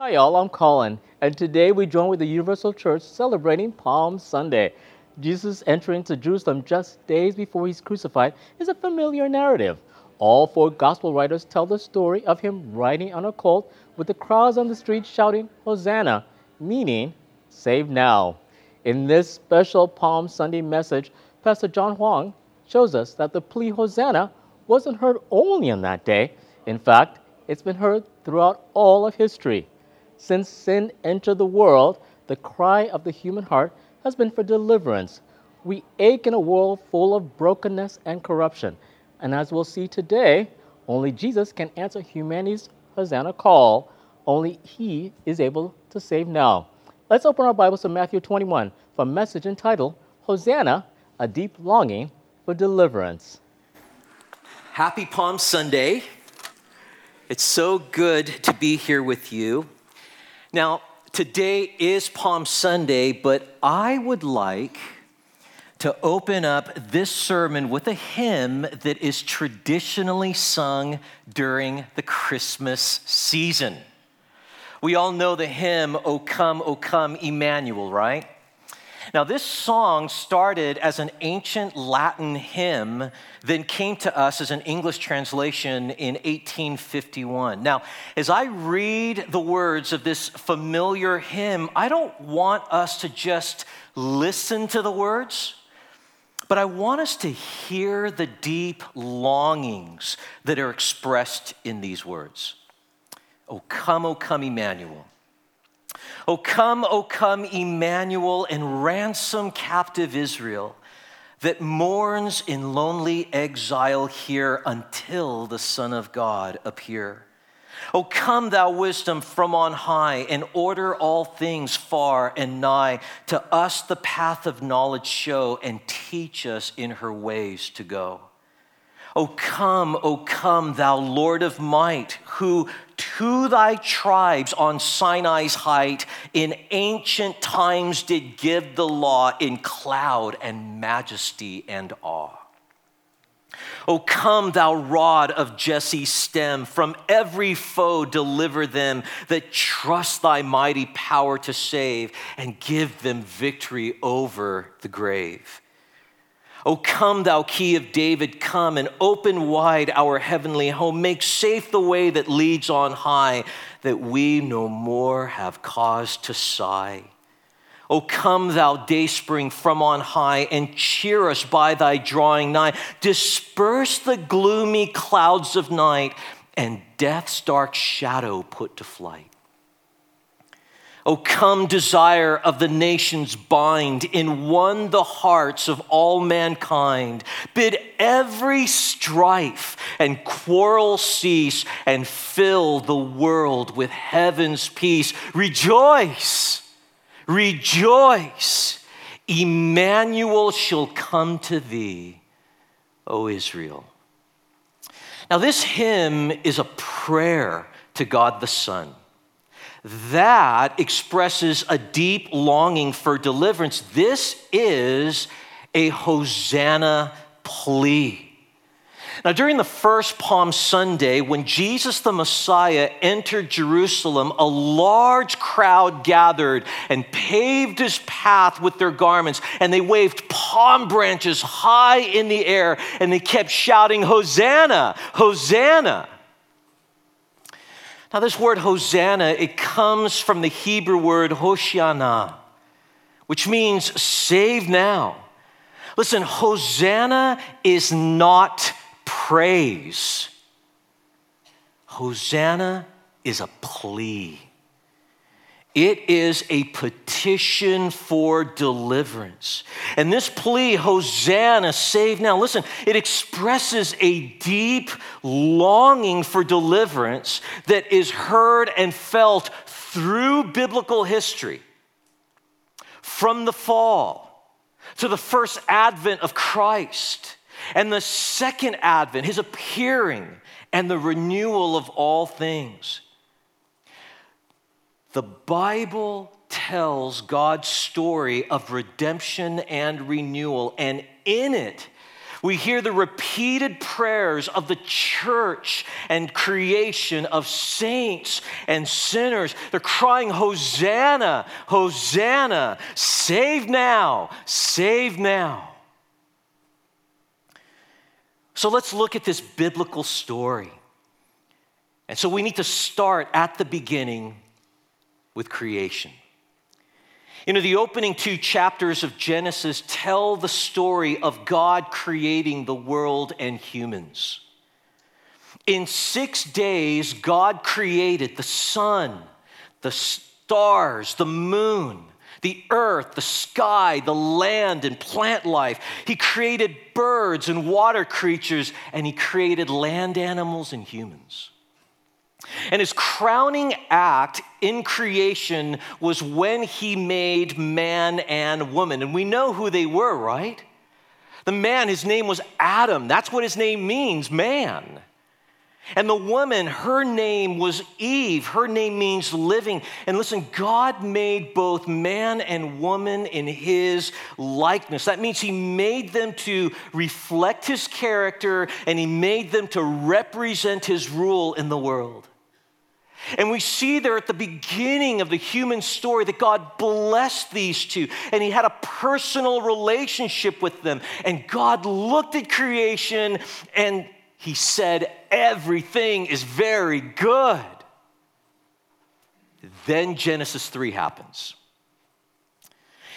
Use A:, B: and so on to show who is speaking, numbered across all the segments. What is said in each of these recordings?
A: Hi, y'all. I'm Colin, and today we join with the Universal Church celebrating Palm Sunday. Jesus entering to Jerusalem just days before he's crucified is a familiar narrative. All four gospel writers tell the story of him riding on a colt with the crowds on the street shouting, Hosanna, meaning, save now. In this special Palm Sunday message, Pastor John Huang shows us that the plea Hosanna wasn't heard only on that day. In fact, it's been heard throughout all of history. Since sin entered the world, the cry of the human heart has been for deliverance. We ache in a world full of brokenness and corruption. And as we'll see today, only Jesus can answer humanity's Hosanna call. Only He is able to save now. Let's open our Bibles to Matthew 21 for a message entitled Hosanna, a deep longing for deliverance.
B: Happy Palm Sunday. It's so good to be here with you. Now, today is Palm Sunday, but I would like to open up this sermon with a hymn that is traditionally sung during the Christmas season. We all know the hymn, O Come, O Come, Emmanuel, right? Now, this song started as an ancient Latin hymn, then came to us as an English translation in 1851. Now, as I read the words of this familiar hymn, I don't want us to just listen to the words, but I want us to hear the deep longings that are expressed in these words. O come, O come, Emmanuel. O come, O come, Emmanuel, and ransom captive Israel that mourns in lonely exile here until the Son of God appear. O come, thou wisdom from on high, and order all things far and nigh. To us the path of knowledge show, and teach us in her ways to go. O come, O come, thou Lord of might, who to thy tribes on Sinai's height in ancient times did give the law in cloud and majesty and awe. O come, thou rod of Jesse's stem, from every foe deliver them that trust thy mighty power to save, and give them victory over the grave. O come, thou key of David, come and open wide our heavenly home. Make safe the way that leads on high, that we no more have cause to sigh. O come, thou dayspring from on high, and cheer us by thy drawing nigh. Disperse the gloomy clouds of night, and death's dark shadow put to flight. O come, desire of the nations, bind in one the hearts of all mankind. Bid every strife and quarrel cease and fill the world with heaven's peace. Rejoice, rejoice. Emmanuel shall come to thee, O Israel. Now, this hymn is a prayer to God the Son that expresses a deep longing for deliverance. This is a Hosanna plea. Now, during the first Palm Sunday, when Jesus the Messiah entered Jerusalem, a large crowd gathered and paved his path with their garments, and they waved palm branches high in the air, and they kept shouting, Hosanna, Hosanna. Now, this word Hosanna, it comes from the Hebrew word Hoshiana, which means save now. Listen, Hosanna is not praise. Hosanna is a plea. It is a petition for deliverance. And this plea, Hosanna, save now, listen, it expresses a deep longing for deliverance that is heard and felt through biblical history. From the fall to the first advent of Christ and the second advent, his appearing and the renewal of all things. The Bible tells God's story of redemption and renewal, and in it, We hear the repeated prayers of the church and creation of saints and sinners. They're crying, Hosanna, Hosanna, save now, save now. So let's look at this biblical story. And so we need to start at the beginning with creation. You know, the opening two chapters of Genesis tell the story of God creating the world and humans. In six days, God created the sun, the stars, the moon, the earth, the sky, the land, and plant life. He created birds and water creatures, and He created land animals and humans. And his crowning act in creation was when he made man and woman. And we know who they were, right? The man, his name was Adam. That's what his name means, man. And the woman, her name was Eve. Her name means living. And listen, God made both man and woman in his likeness. That means he made them to reflect his character and he made them to represent his rule in the world. And we see there at the beginning of the human story that God blessed these two and He had a personal relationship with them. And God looked at creation and He said, Everything is very good. Then Genesis 3 happens.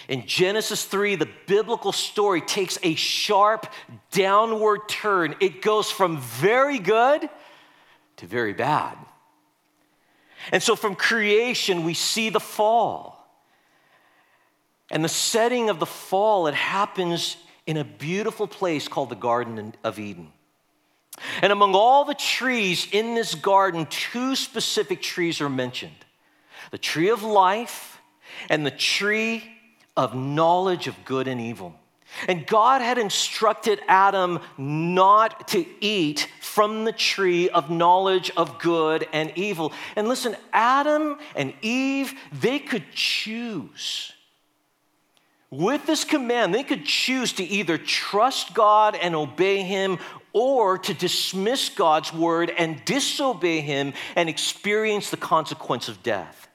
B: In Genesis 3, the biblical story takes a sharp downward turn. It goes from very good to very bad. And so from creation, we see the fall. And the setting of the fall, it happens in a beautiful place called the Garden of Eden. And among all the trees in this garden, two specific trees are mentioned the tree of life and the tree of knowledge of good and evil. And God had instructed Adam not to eat from the tree of knowledge of good and evil. And listen, Adam and Eve, they could choose. With this command, they could choose to either trust God and obey Him or to dismiss God's word and disobey Him and experience the consequence of death.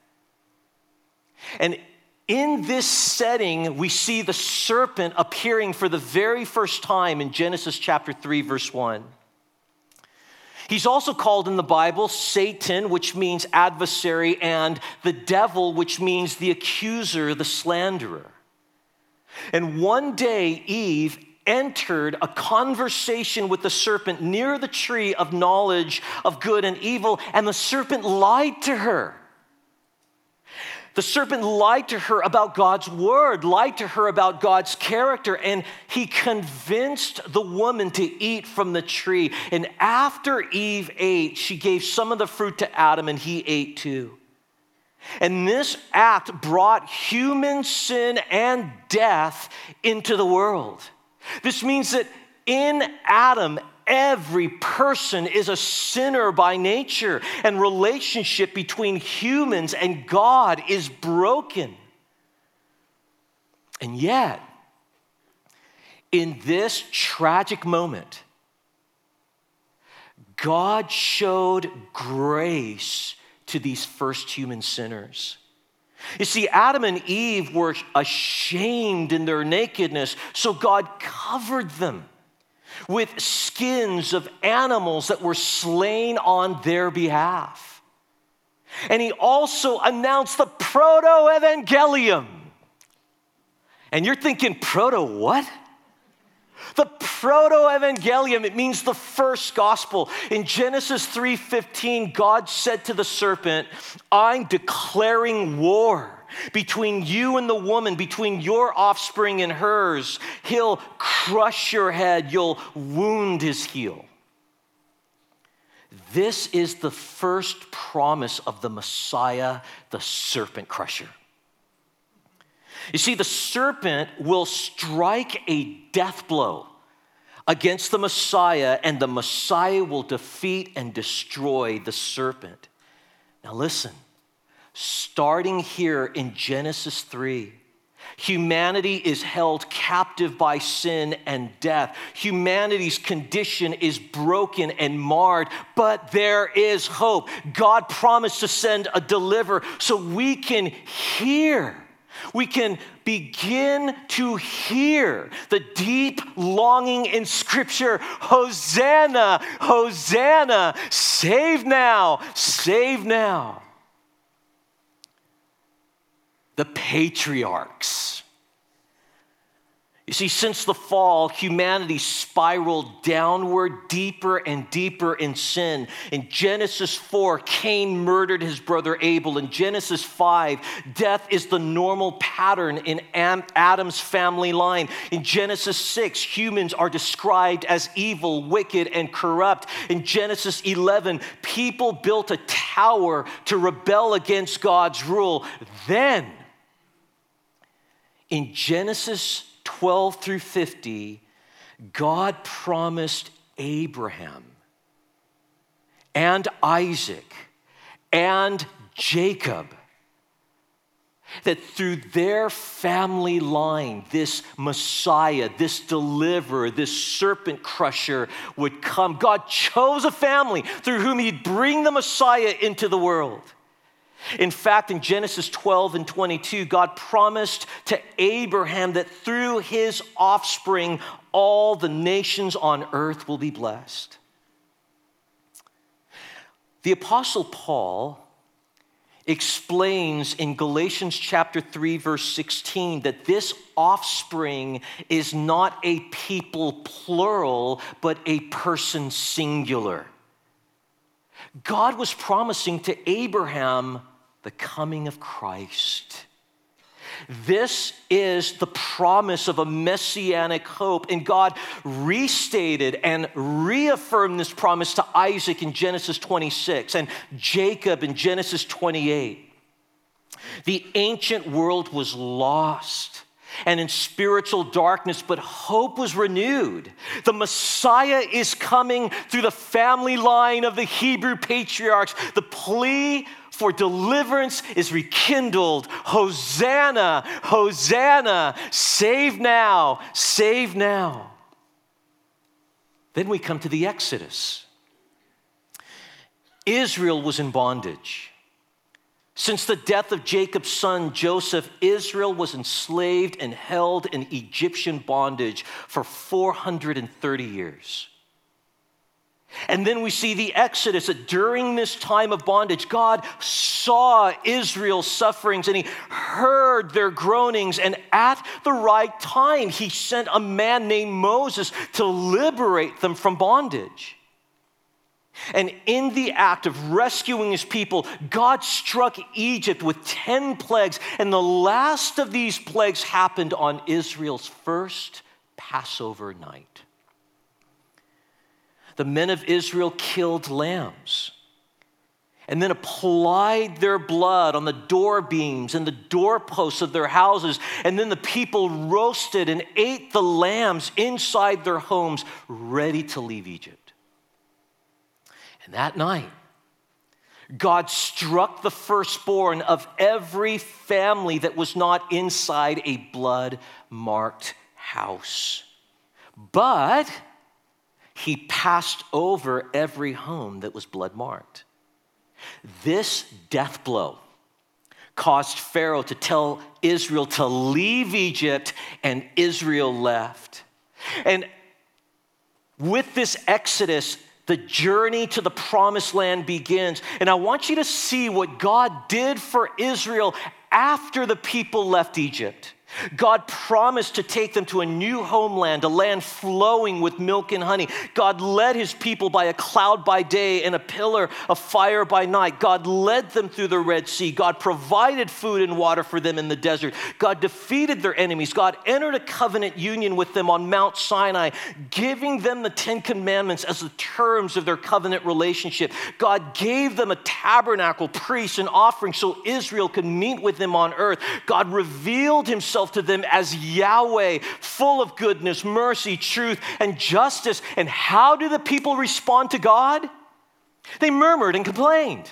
B: And in this setting, we see the serpent appearing for the very first time in Genesis chapter 3, verse 1. He's also called in the Bible Satan, which means adversary, and the devil, which means the accuser, the slanderer. And one day, Eve entered a conversation with the serpent near the tree of knowledge of good and evil, and the serpent lied to her. The serpent lied to her about God's word, lied to her about God's character, and he convinced the woman to eat from the tree. And after Eve ate, she gave some of the fruit to Adam, and he ate too. And this act brought human sin and death into the world. This means that in Adam, every person is a sinner by nature, and relationship between humans and God is broken. And yet, in this tragic moment, God showed grace to these first human sinners. You see, Adam and Eve were ashamed in their nakedness, so God covered them with skins of animals that were slain on their behalf. And he also announced the proto evangelium. And you're thinking, proto what? The proto evangelium, it means the first gospel. In Genesis 3:15, God said to the serpent, "I'm declaring war between you and the woman, between your offspring and hers. He'll crush your head, you'll wound his heel. This is the first promise of the Messiah, the serpent crusher. You see, the serpent will strike a death blow against the Messiah, and the Messiah will defeat and destroy the serpent. Now, listen starting here in Genesis 3, Humanity is held captive by sin and death. Humanity's condition is broken and marred, but there is hope. God promised to send a deliverer so we can hear. We can begin to hear the deep longing in Scripture Hosanna, Hosanna, save now, save now the patriarchs. You see, since the fall, humanity spiraled downward deeper and deeper in sin. In Genesis 4, Cain murdered his brother Abel. In Genesis 5, death is the normal pattern in Adam's family line. In Genesis 6, humans are described as evil, wicked, and corrupt. In Genesis 11, people built a tower to rebel against God's rule. Then, in Genesis 12 through 50, God promised Abraham and Isaac and Jacob that through their family line, this Messiah, this deliverer, this serpent crusher would come. God chose a family through whom He'd bring the Messiah into the world. In fact, in Genesis 12 and 22, God promised to Abraham that through his offspring, all the nations on earth will be blessed. The Apostle Paul explains in Galatians chapter 3, verse 16, that this offspring is not a people plural, but a person singular. God was promising to Abraham the coming of Christ. This is the promise of a messianic hope. And God restated and reaffirmed this promise to Isaac in Genesis 26 and Jacob in Genesis 28. The ancient world was lost and in spiritual darkness, but hope was renewed. The Messiah is coming through the family line of the Hebrew patriarchs. The plea for deliverance is rekindled. Hosanna, Hosanna, save now, save now. Then we come to the Exodus. Israel was in bondage. Since the death of Jacob's son Joseph, Israel was enslaved and held in Egyptian bondage for 430 years. And then we see the Exodus that during this time of bondage, God saw Israel's sufferings and he heard their groanings. And at the right time, he sent a man named Moses to liberate them from bondage. And in the act of rescuing his people, God struck Egypt with 10 plagues. And the last of these plagues happened on Israel's first Passover night the men of Israel killed lambs and then applied their blood on the door beams and the doorposts of their houses. And then the people roasted and ate the lambs inside their homes, ready to leave Egypt. And that night, God struck the firstborn of every family that was not inside a blood marked house. But he passed over every home that was blood marked. This death blow caused Pharaoh to tell Israel to leave Egypt, and Israel left. And with this exodus, the journey to the promised land begins. And I want you to see what God did for Israel after the people left Egypt. God promised to take them to a new homeland, a land flowing with milk and honey. God led his people by a cloud by day and a pillar of fire by night. God led them through the Red Sea. God provided food and water for them in the desert. God defeated their enemies. God entered a covenant union with them on Mount Sinai, giving them the Ten Commandments as the terms of their covenant relationship. God gave them a tabernacle, priests, and offerings so Israel could meet with him on earth. God revealed himself to them as Yahweh, full of goodness, mercy, truth, and justice. And how do the people respond to God? They murmured and complained.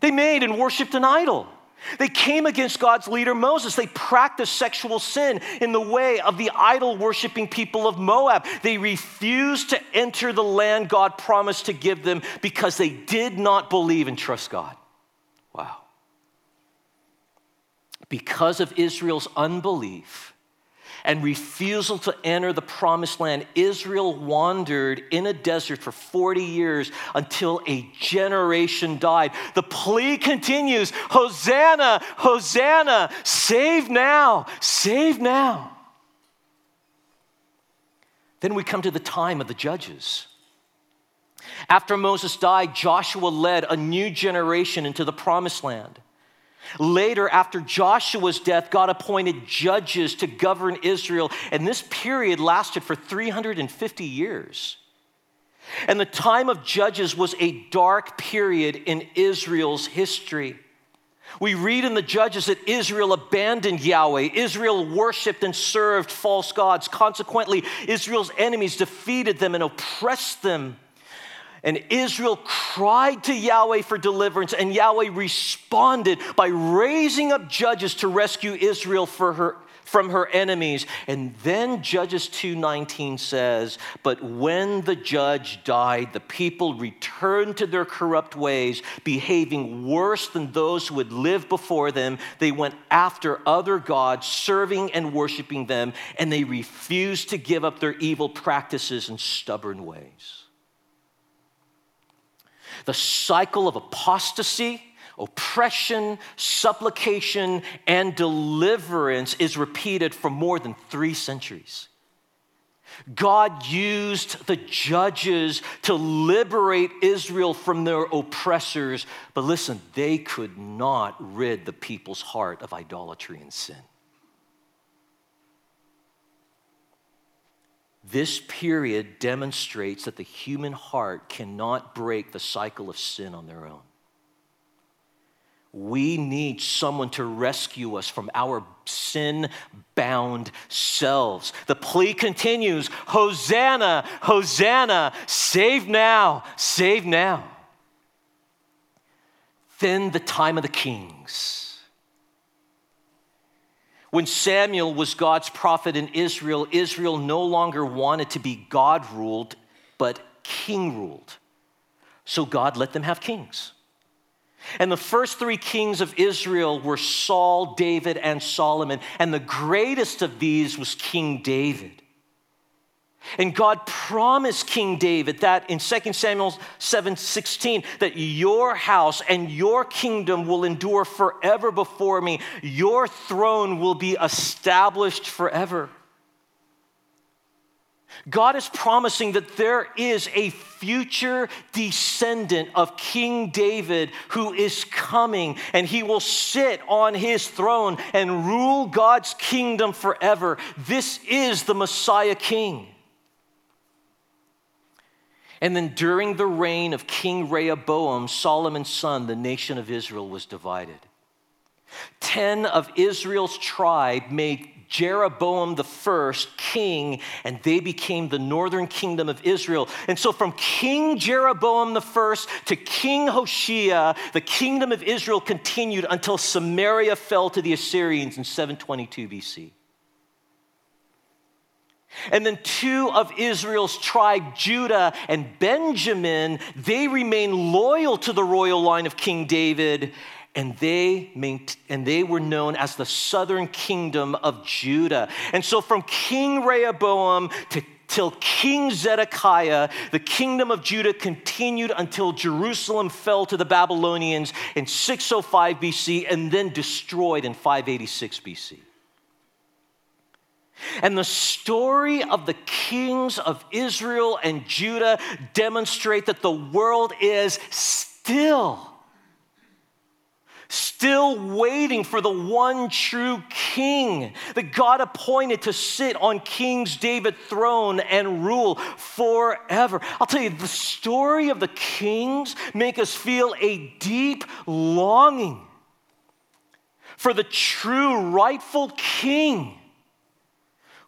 B: They made and worshiped an idol. They came against God's leader Moses. They practiced sexual sin in the way of the idol worshiping people of Moab. They refused to enter the land God promised to give them because they did not believe and trust God. Because of Israel's unbelief, and refusal to enter the promised land, Israel wandered in a desert for 40 years until a generation died. The plea continues Hosanna, Hosanna, save now, save now. Then we come to the time of the judges. After Moses died, Joshua led a new generation into the promised land. Later, after Joshua's death, God appointed judges to govern Israel, and this period lasted for 350 years. And the time of Judges was a dark period in Israel's history. We read in the Judges that Israel abandoned Yahweh. Israel worshiped and served false gods. Consequently, Israel's enemies defeated them and oppressed them. And Israel cried to Yahweh for deliverance, and Yahweh responded by raising up judges to rescue Israel her, from her enemies. And then Judges 2:19 says, "But when the judge died, the people returned to their corrupt ways, behaving worse than those who had lived before them. They went after other gods, serving and worshiping them, and they refused to give up their evil practices and stubborn ways." The cycle of apostasy, oppression, supplication, and deliverance is repeated for more than three centuries. God used the judges to liberate Israel from their oppressors, but listen, they could not rid the people's heart of idolatry and sin. This period demonstrates that the human heart cannot break the cycle of sin on their own. We need someone to rescue us from our sin bound selves. The plea continues Hosanna, Hosanna, save now, save now. Then the time of the kings when Samuel was God's prophet in Israel, Israel no longer wanted to be God ruled, but king ruled. So God let them have kings. And the first three kings of Israel were Saul, David, and Solomon. And the greatest of these was King David. And God promised King David that in 2 Samuel 7 16, that your house and your kingdom will endure forever before me. Your throne will be established forever. God is promising that there is a future descendant of King David who is coming, and he will sit on his throne and rule God's kingdom forever. This is the Messiah King. And then during the reign of King Rehoboam, Solomon's son, the nation of Israel was divided. Ten of Israel's tribe made Jeroboam the first king, and they became the northern kingdom of Israel. And so, from King Jeroboam the first to King Hoshea, the kingdom of Israel continued until Samaria fell to the Assyrians in 722 BC. And then two of Israel's tribe, Judah and Benjamin, they remained loyal to the royal line of King David, and they, and they were known as the southern kingdom of Judah. And so from King Rehoboam to till King Zedekiah, the kingdom of Judah continued until Jerusalem fell to the Babylonians in 605 BC and then destroyed in 586 BC. And the story of the kings of Israel and Judah demonstrate that the world is still still waiting for the one true king that God appointed to sit on King David's throne and rule forever. I'll tell you, the story of the kings make us feel a deep longing for the true rightful king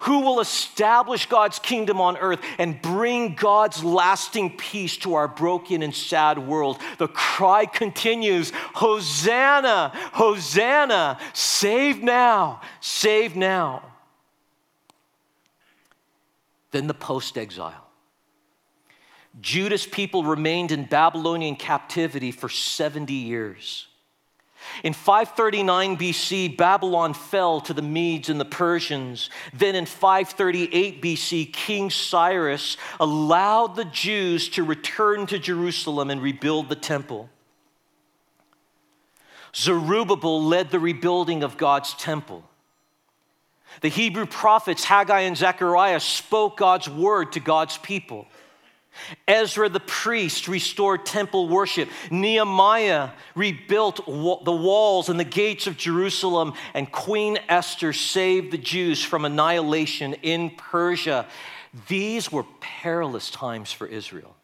B: Who will establish God's kingdom on earth and bring God's lasting peace to our broken and sad world? The cry continues Hosanna, Hosanna, save now, save now. Then the post exile. Judah's people remained in Babylonian captivity for 70 years. In 539 BC, Babylon fell to the Medes and the Persians. Then in 538 BC, King Cyrus allowed the Jews to return to Jerusalem and rebuild the temple. Zerubbabel led the rebuilding of God's temple. The Hebrew prophets Haggai and Zechariah spoke God's word to God's people. Ezra the priest restored temple worship. Nehemiah rebuilt the walls and the gates of Jerusalem. And Queen Esther saved the Jews from annihilation in Persia. These were perilous times for Israel.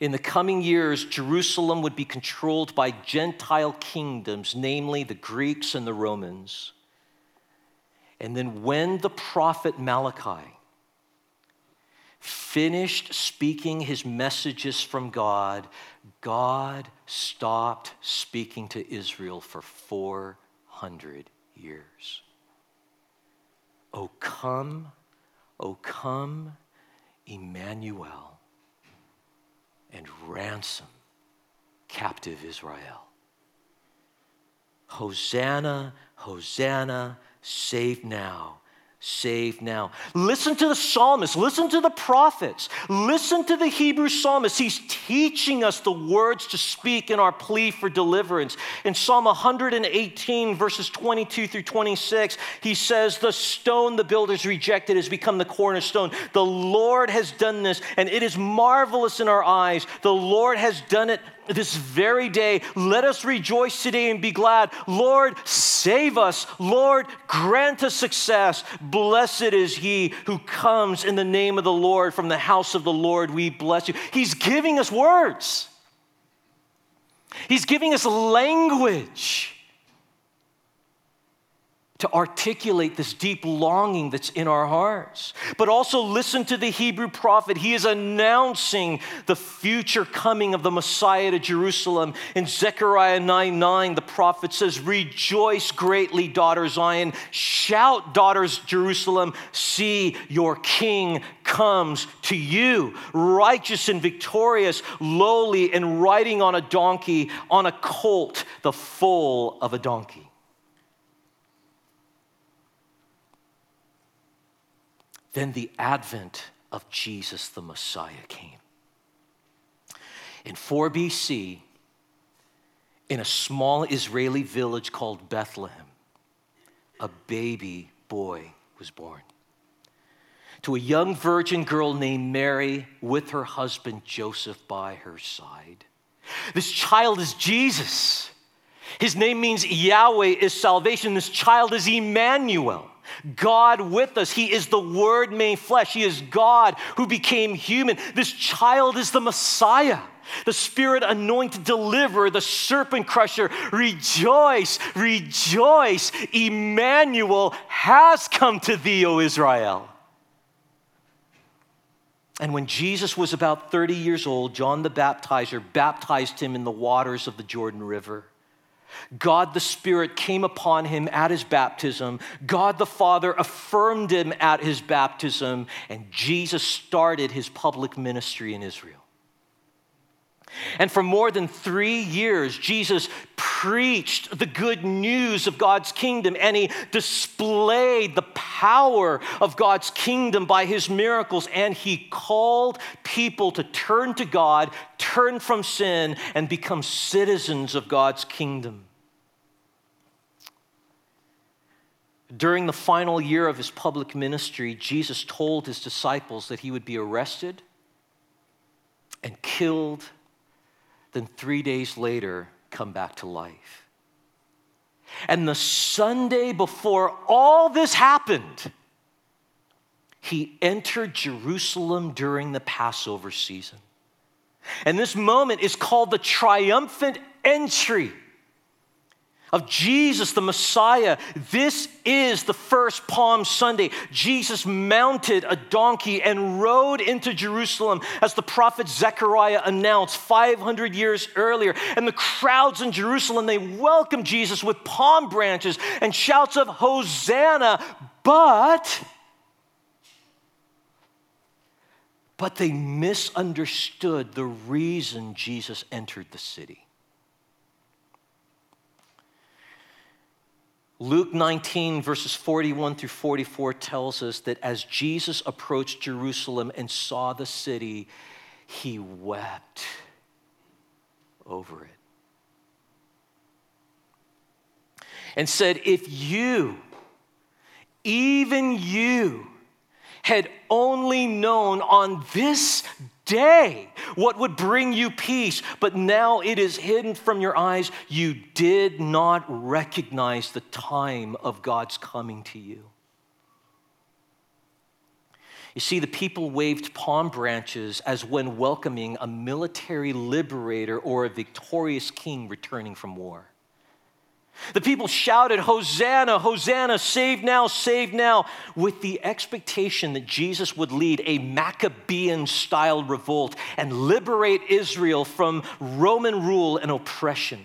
B: In the coming years, Jerusalem would be controlled by Gentile kingdoms, namely the Greeks and the Romans. And then, when the prophet Malachi finished speaking his messages from God, God stopped speaking to Israel for 400 years. Oh, come, oh, come, Emmanuel, and ransom captive Israel. Hosanna, Hosanna, save now Save now. Listen to the psalmist, listen to the prophets, listen to the Hebrew psalmist. He's teaching us the words to speak in our plea for deliverance. In Psalm 118, verses 22 through 26, he says, The stone the builders rejected has become the cornerstone. The Lord has done this, and it is marvelous in our eyes. The Lord has done it this very day. Let us rejoice today and be glad. Lord, save us. Lord, grant us success. Blessed is he who comes in the name of the Lord from the house of the Lord. We bless you. He's giving us words, He's giving us language to articulate this deep longing that's in our hearts. But also listen to the Hebrew prophet. He is announcing the future coming of the Messiah to Jerusalem. In Zechariah 9 9, the prophet says, Rejoice greatly, daughter Zion. Shout, daughters Jerusalem. See, your king comes to you, righteous and victorious, lowly and riding on a donkey, on a colt, the foal of a donkey. Then the advent of Jesus the Messiah came. In 4 BC, in a small Israeli village called Bethlehem, a baby boy was born. To a young virgin girl named Mary with her husband Joseph by her side. This child is Jesus. His name means Yahweh is salvation. This child is Emmanuel. God with us. He is the Word made flesh. He is God who became human. This child is the Messiah. The Spirit anointed to deliver, the serpent crusher. Rejoice, rejoice. Emmanuel has come to thee, O Israel. And when Jesus was about 30 years old, John the Baptizer baptized him in the waters of the Jordan River. God the Spirit came upon him at his baptism. God the Father affirmed him at his baptism. And Jesus started his public ministry in Israel. And for more than three years, Jesus preached the good news of God's kingdom and he displayed the power of God's kingdom by his miracles. And he called people to turn to God, turn from sin, and become citizens of God's kingdom. During the final year of his public ministry, Jesus told his disciples that he would be arrested and killed then three days later come back to life. And the Sunday before all this happened, he entered Jerusalem during the Passover season. And this moment is called the triumphant entry. Of Jesus, the Messiah. This is the first Palm Sunday. Jesus mounted a donkey and rode into Jerusalem, as the prophet Zechariah announced 500 years earlier. And the crowds in Jerusalem, they welcomed Jesus with palm branches and shouts of Hosanna. But, but they misunderstood the reason Jesus entered the city. Luke 19, verses 41 through 44 tells us that as Jesus approached Jerusalem and saw the city, he wept over it. And said, If you, even you, had only known on this day what would bring you peace, but now it is hidden from your eyes. You did not recognize the time of God's coming to you. You see, the people waved palm branches as when welcoming a military liberator or a victorious king returning from war. The people shouted, Hosanna, Hosanna, save now, save now, with the expectation that Jesus would lead a Maccabean style revolt and liberate Israel from Roman rule and oppression.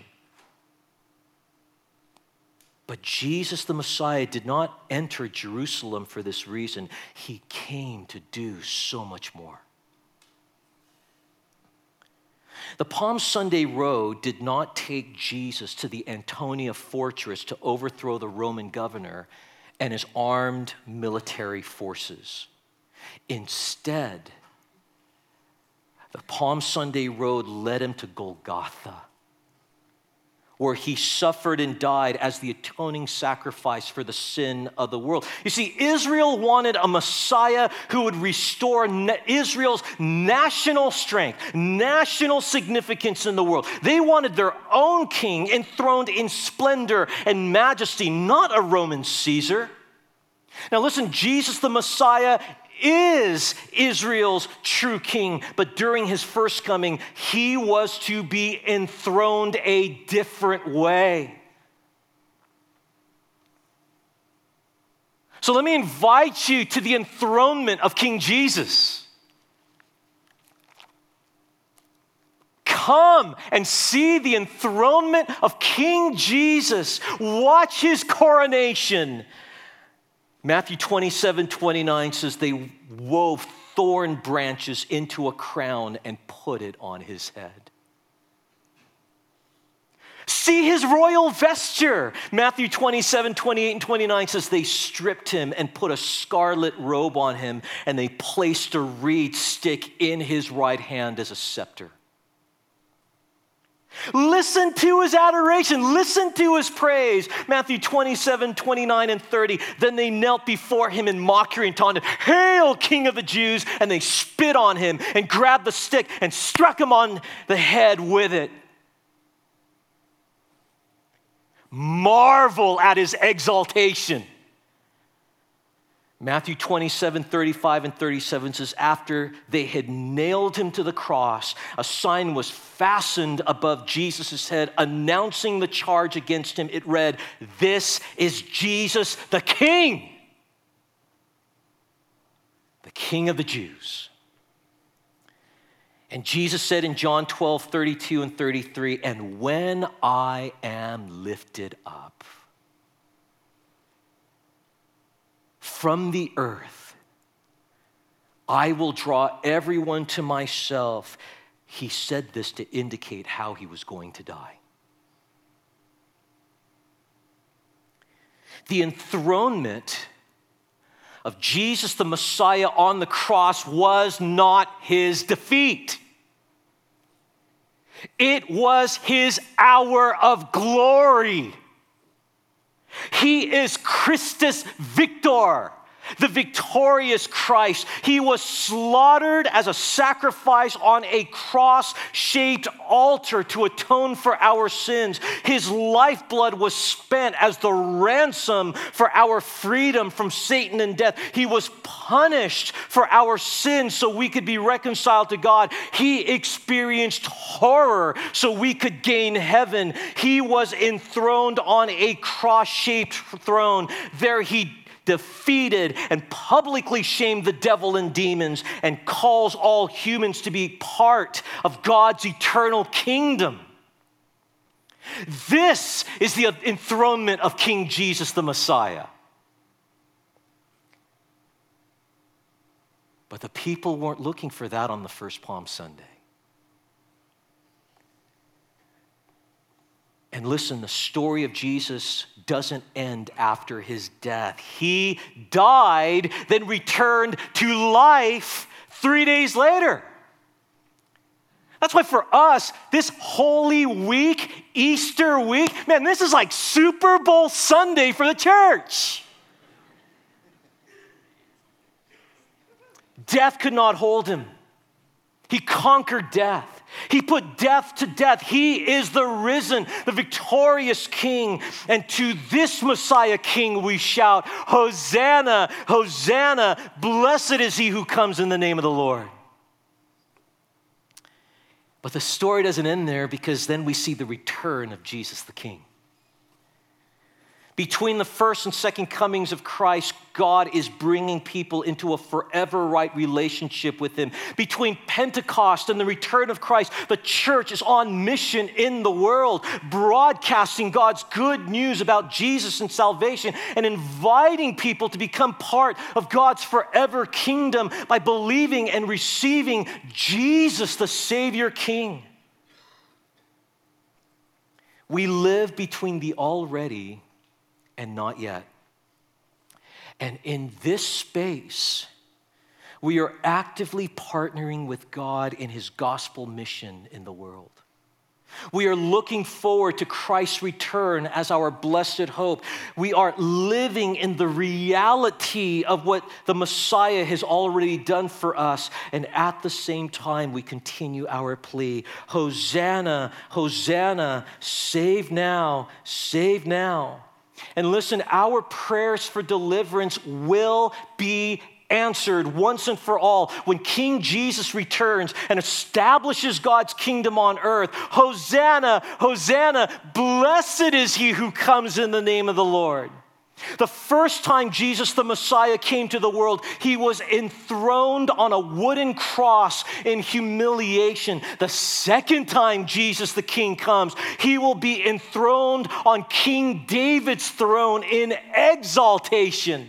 B: But Jesus the Messiah did not enter Jerusalem for this reason. He came to do so much more. The Palm Sunday road did not take Jesus to the Antonia fortress to overthrow the Roman governor and his armed military forces. Instead, the Palm Sunday road led him to Golgotha where he suffered and died as the atoning sacrifice for the sin of the world. You see, Israel wanted a Messiah who would restore Israel's national strength, national significance in the world. They wanted their own king enthroned in splendor and majesty, not a Roman Caesar. Now, listen, Jesus the Messiah is Israel's true king, but during his first coming, he was to be enthroned a different way. So let me invite you to the enthronement of King Jesus. Come and see the enthronement of King Jesus. Watch his coronation. Matthew 27 29 says they wove thorn branches into a crown and put it on his head. See his royal vesture. Matthew 27, 28, and 29 says they stripped him and put a scarlet robe on him, and they placed a reed stick in his right hand as a scepter. Listen to his adoration. Listen to his praise. Matthew 27, 29, and 30. Then they knelt before him in mockery and taunted, Hail, King of the Jews! And they spit on him and grabbed the stick and struck him on the head with it. Marvel at his exaltation. Matthew 27, 35, and 37 says, After they had nailed him to the cross, a sign was fastened above Jesus' head announcing the charge against him. It read, This is Jesus the King, the King of the Jews. And Jesus said in John 12, 32 and 33, And when I am lifted up, from the earth. I will draw everyone to myself. He said this to indicate how he was going to die. The enthronement of Jesus the Messiah on the cross was not his defeat. It was his hour of glory. He is Christus Victor. The victorious Christ. He was slaughtered as a sacrifice on a cross shaped altar to atone for our sins. His lifeblood was spent as the ransom for our freedom from Satan and death. He was punished for our sins so we could be reconciled to God. He experienced horror so we could gain heaven. He was enthroned on a cross shaped throne. There he defeated and publicly shamed the devil and demons and calls all humans to be part of God's eternal kingdom. This is the enthronement of King Jesus the Messiah. But the people weren't looking for that on the first Palm Sunday. And listen, the story of Jesus doesn't end after his death. He died, then returned to life three days later. That's why for us, this Holy Week, Easter week, man, this is like Super Bowl Sunday for the church. Death could not hold him, he conquered death. He put death to death. He is the risen, the victorious King. And to this Messiah King we shout, Hosanna, Hosanna, blessed is he who comes in the name of the Lord. But the story doesn't end there because then we see the return of Jesus the King. Between the first and second comings of Christ, God is bringing people into a forever right relationship with Him. Between Pentecost and the return of Christ, the church is on mission in the world, broadcasting God's good news about Jesus and salvation and inviting people to become part of God's forever kingdom by believing and receiving Jesus, the Savior King. We live between the already and not yet. And in this space, we are actively partnering with God in his gospel mission in the world. We are looking forward to Christ's return as our blessed hope. We are living in the reality of what the Messiah has already done for us. And at the same time, we continue our plea Hosanna, Hosanna, save now, save now. And listen, our prayers for deliverance will be answered once and for all when King Jesus returns and establishes God's kingdom on earth. Hosanna, Hosanna, blessed is he who comes in the name of the Lord. The first time Jesus the Messiah came to the world, he was enthroned on a wooden cross in humiliation. The second time Jesus the King comes, he will be enthroned on King David's throne in exaltation.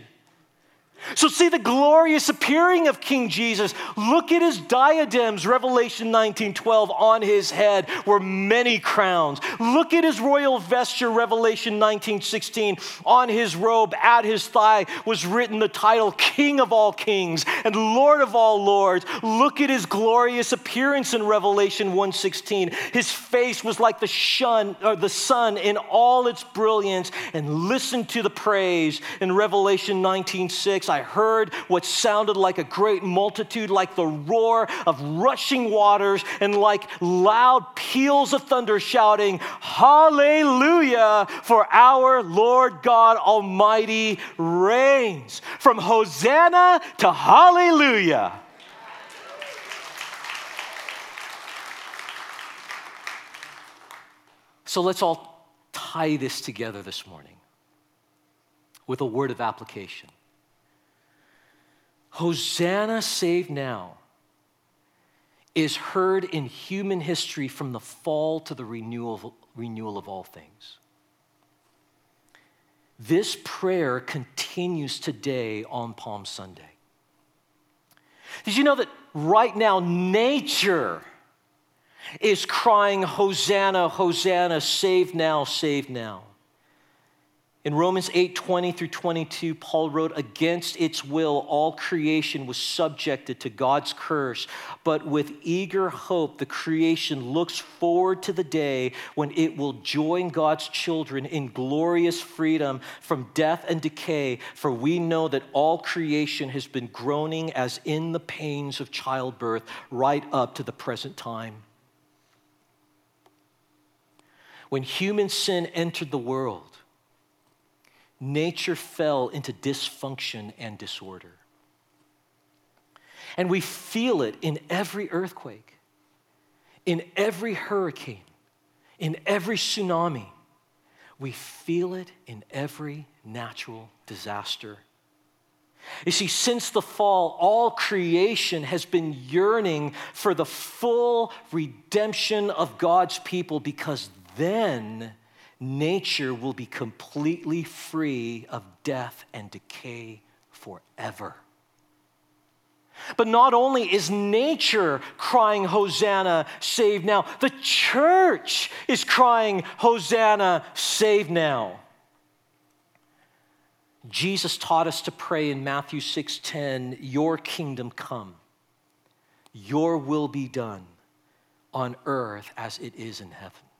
B: So, see the glorious appearing of King Jesus. Look at his diadems, Revelation 19 12, on his head were many crowns. Look at his royal vesture, Revelation 19 16. On his robe, at his thigh, was written the title King of all kings and Lord of all lords. Look at his glorious appearance in Revelation 1 16. His face was like the, shun, or the sun in all its brilliance. And listen to the praise in Revelation 19 6. I heard what sounded like a great multitude, like the roar of rushing waters, and like loud peals of thunder shouting, Hallelujah, for our Lord God Almighty reigns. From Hosanna to Hallelujah. So let's all tie this together this morning with a word of application. Hosanna, save now, is heard in human history from the fall to the renewal, renewal of all things. This prayer continues today on Palm Sunday. Did you know that right now nature is crying, Hosanna, Hosanna, save now, save now? In Romans 8 20 through 22, Paul wrote, Against its will, all creation was subjected to God's curse, but with eager hope, the creation looks forward to the day when it will join God's children in glorious freedom from death and decay. For we know that all creation has been groaning as in the pains of childbirth right up to the present time. When human sin entered the world, nature fell into dysfunction and disorder. And we feel it in every earthquake, in every hurricane, in every tsunami. We feel it in every natural disaster. You see, since the fall, all creation has been yearning for the full redemption of God's people because then nature will be completely free of death and decay forever. But not only is nature crying, Hosanna, save now, the church is crying, Hosanna, save now. Jesus taught us to pray in Matthew 6:10, "Your kingdom come. Your will be done on earth as it is in heaven."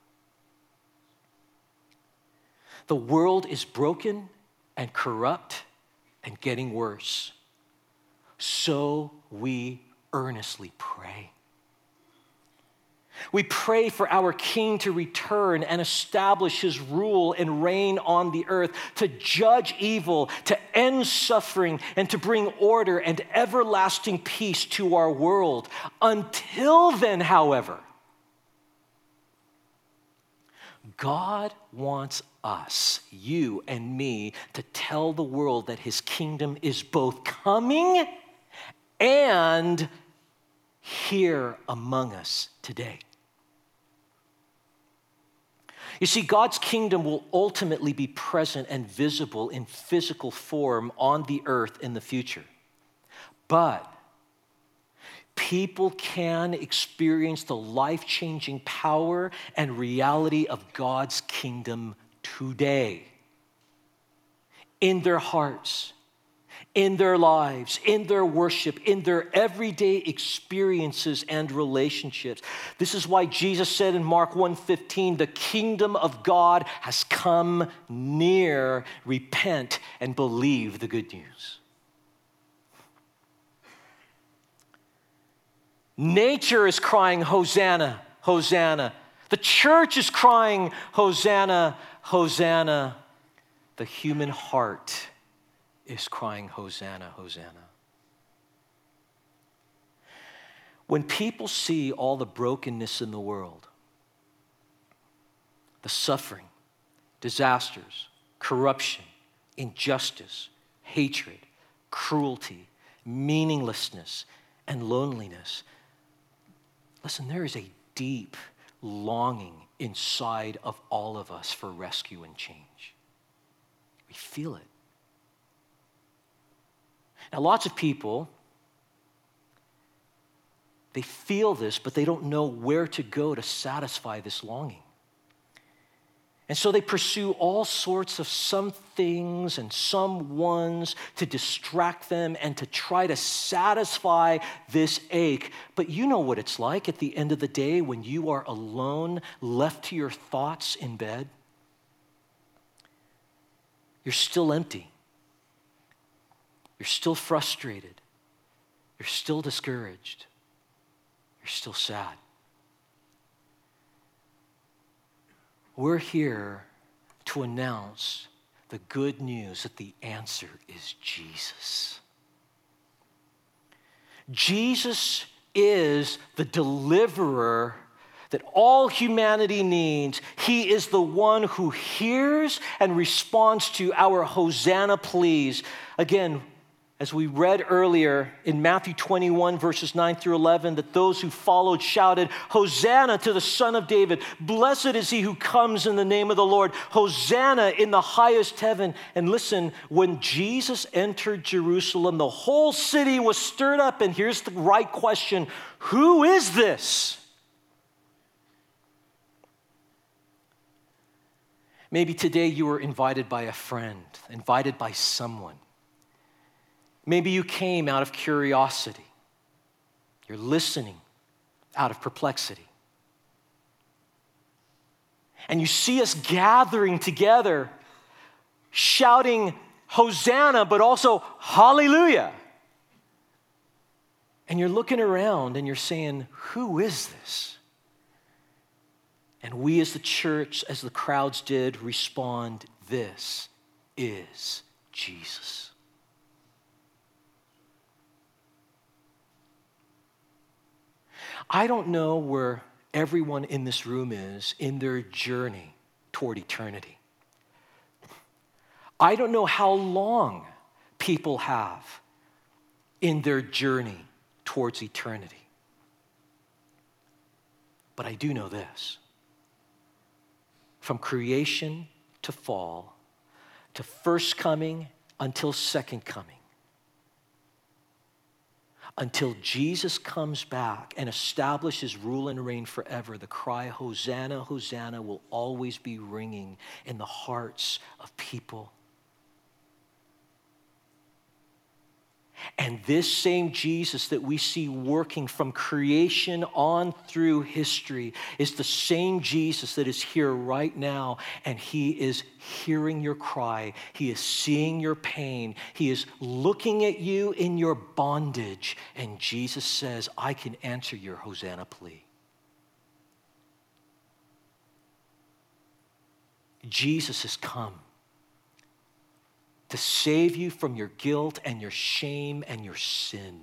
B: The world is broken and corrupt and getting worse. So we earnestly pray. We pray for our King to return and establish his rule and reign on the earth, to judge evil, to end suffering, and to bring order and everlasting peace to our world. Until then, however, God wants us, you and me, to tell the world that his kingdom is both coming and here among us today. You see, God's kingdom will ultimately be present and visible in physical form on the earth in the future. But people can experience the life changing power and reality of God's kingdom today in their hearts, in their lives, in their worship, in their everyday experiences and relationships. This is why Jesus said in Mark 1:15, "The kingdom of God has come near. Repent and believe the good news." Nature is crying, Hosanna, Hosanna. The church is crying, Hosanna, Hosanna. The human heart is crying, Hosanna, Hosanna. When people see all the brokenness in the world, the suffering, disasters, corruption, injustice, hatred, cruelty, meaninglessness, and loneliness, Listen, there is a deep longing inside of all of us for rescue and change. We feel it. Now, lots of people, they feel this, but they don't know where to go to satisfy this longing. And so they pursue all sorts of some things and some ones to distract them and to try to satisfy this ache. But you know what it's like at the end of the day when you are alone, left to your thoughts in bed. You're still empty. You're still frustrated. You're still discouraged. You're still sad. We're here to announce the good news that the answer is Jesus. Jesus is the deliverer that all humanity needs. He is the one who hears and responds to our Hosanna pleas. Again, as we read earlier in Matthew 21, verses 9 through 11, that those who followed shouted, Hosanna to the Son of David. Blessed is he who comes in the name of the Lord. Hosanna in the highest heaven. And listen, when Jesus entered Jerusalem, the whole city was stirred up. And here's the right question Who is this? Maybe today you were invited by a friend, invited by someone. Maybe you came out of curiosity. You're listening out of perplexity. And you see us gathering together, shouting Hosanna, but also Hallelujah. And you're looking around and you're saying, Who is this? And we, as the church, as the crowds did, respond this is Jesus. I don't know where everyone in this room is in their journey toward eternity. I don't know how long people have in their journey towards eternity. But I do know this from creation to fall, to first coming until second coming, until Jesus comes back and establishes rule and reign forever, the cry, Hosanna, Hosanna, will always be ringing in the hearts of people And this same Jesus that we see working from creation on through history is the same Jesus that is here right now. And he is hearing your cry, he is seeing your pain, he is looking at you in your bondage. And Jesus says, I can answer your Hosanna plea. Jesus has come to save you from your guilt and your shame and your sin.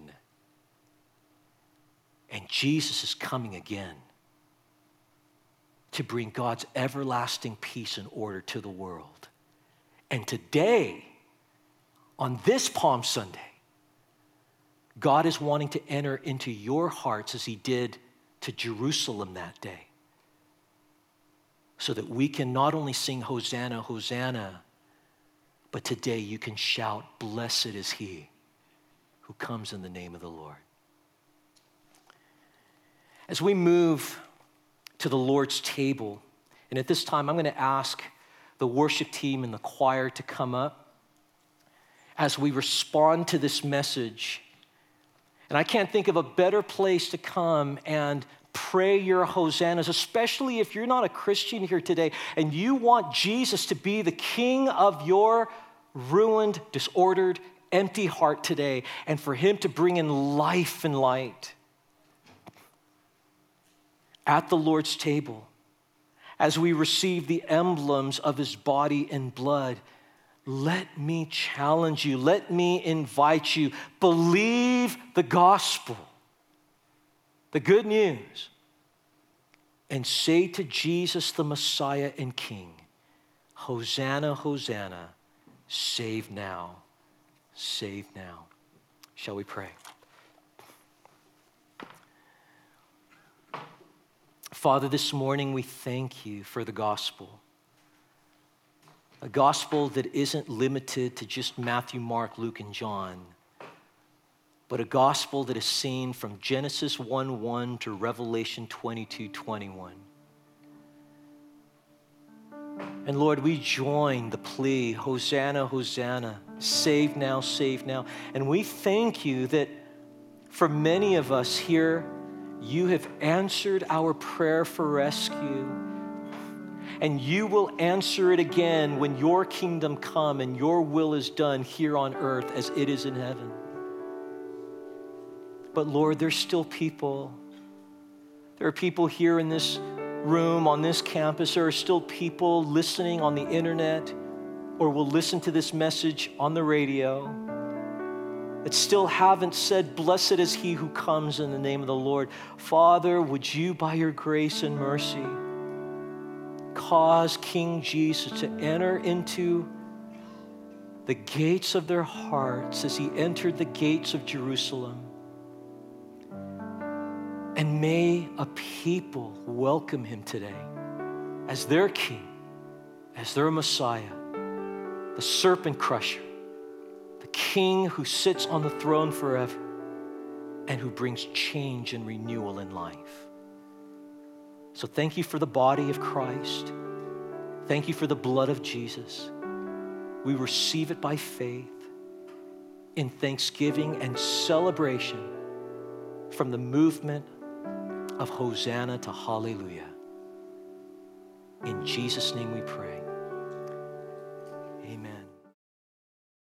B: And Jesus is coming again to bring God's everlasting peace and order to the world. And today, on this Palm Sunday, God is wanting to enter into your hearts as he did to Jerusalem that day. So that we can not only sing Hosanna, Hosanna, but today you can shout, Blessed is he who comes in the name of the Lord. As we move to the Lord's table, and at this time I'm going to ask the worship team and the choir to come up as we respond to this message. And I can't think of a better place to come and pray your hosannas, especially if you're not a Christian here today and you want Jesus to be the king of your ruined, disordered, empty heart today and for him to bring in life and light. At the Lord's table, as we receive the emblems of his body and blood, let me challenge you, let me invite you. Believe the gospel, the good news and say to Jesus, the Messiah and King, Hosanna, Hosanna, save now, save now. Shall we pray? Father, this morning we thank you for the gospel. A gospel that isn't limited to just Matthew, Mark, Luke, and John but a gospel that is seen from Genesis 1 1 to Revelation 22 21. And Lord, we join the plea Hosanna, Hosanna, save now, save now. And we thank you that for many of us here, you have answered our prayer for rescue. And you will answer it again when your kingdom come and your will is done here on earth as it is in heaven. But Lord, there's still people. There are people here in this room, on this campus. There are still people listening on the internet or will listen to this message on the radio that still haven't said, Blessed is he who comes in the name of the Lord. Father, would you, by your grace and mercy, cause King Jesus to enter into the gates of their hearts as he entered the gates of Jerusalem? And may a people welcome him today as their king, as their Messiah, the serpent crusher, the king who sits on the throne forever and who brings change and renewal in life. So thank you for the body of Christ. Thank you for the blood of Jesus. We receive it by faith in thanksgiving and celebration from the movement of Hosanna to Hallelujah. In Jesus' name we pray.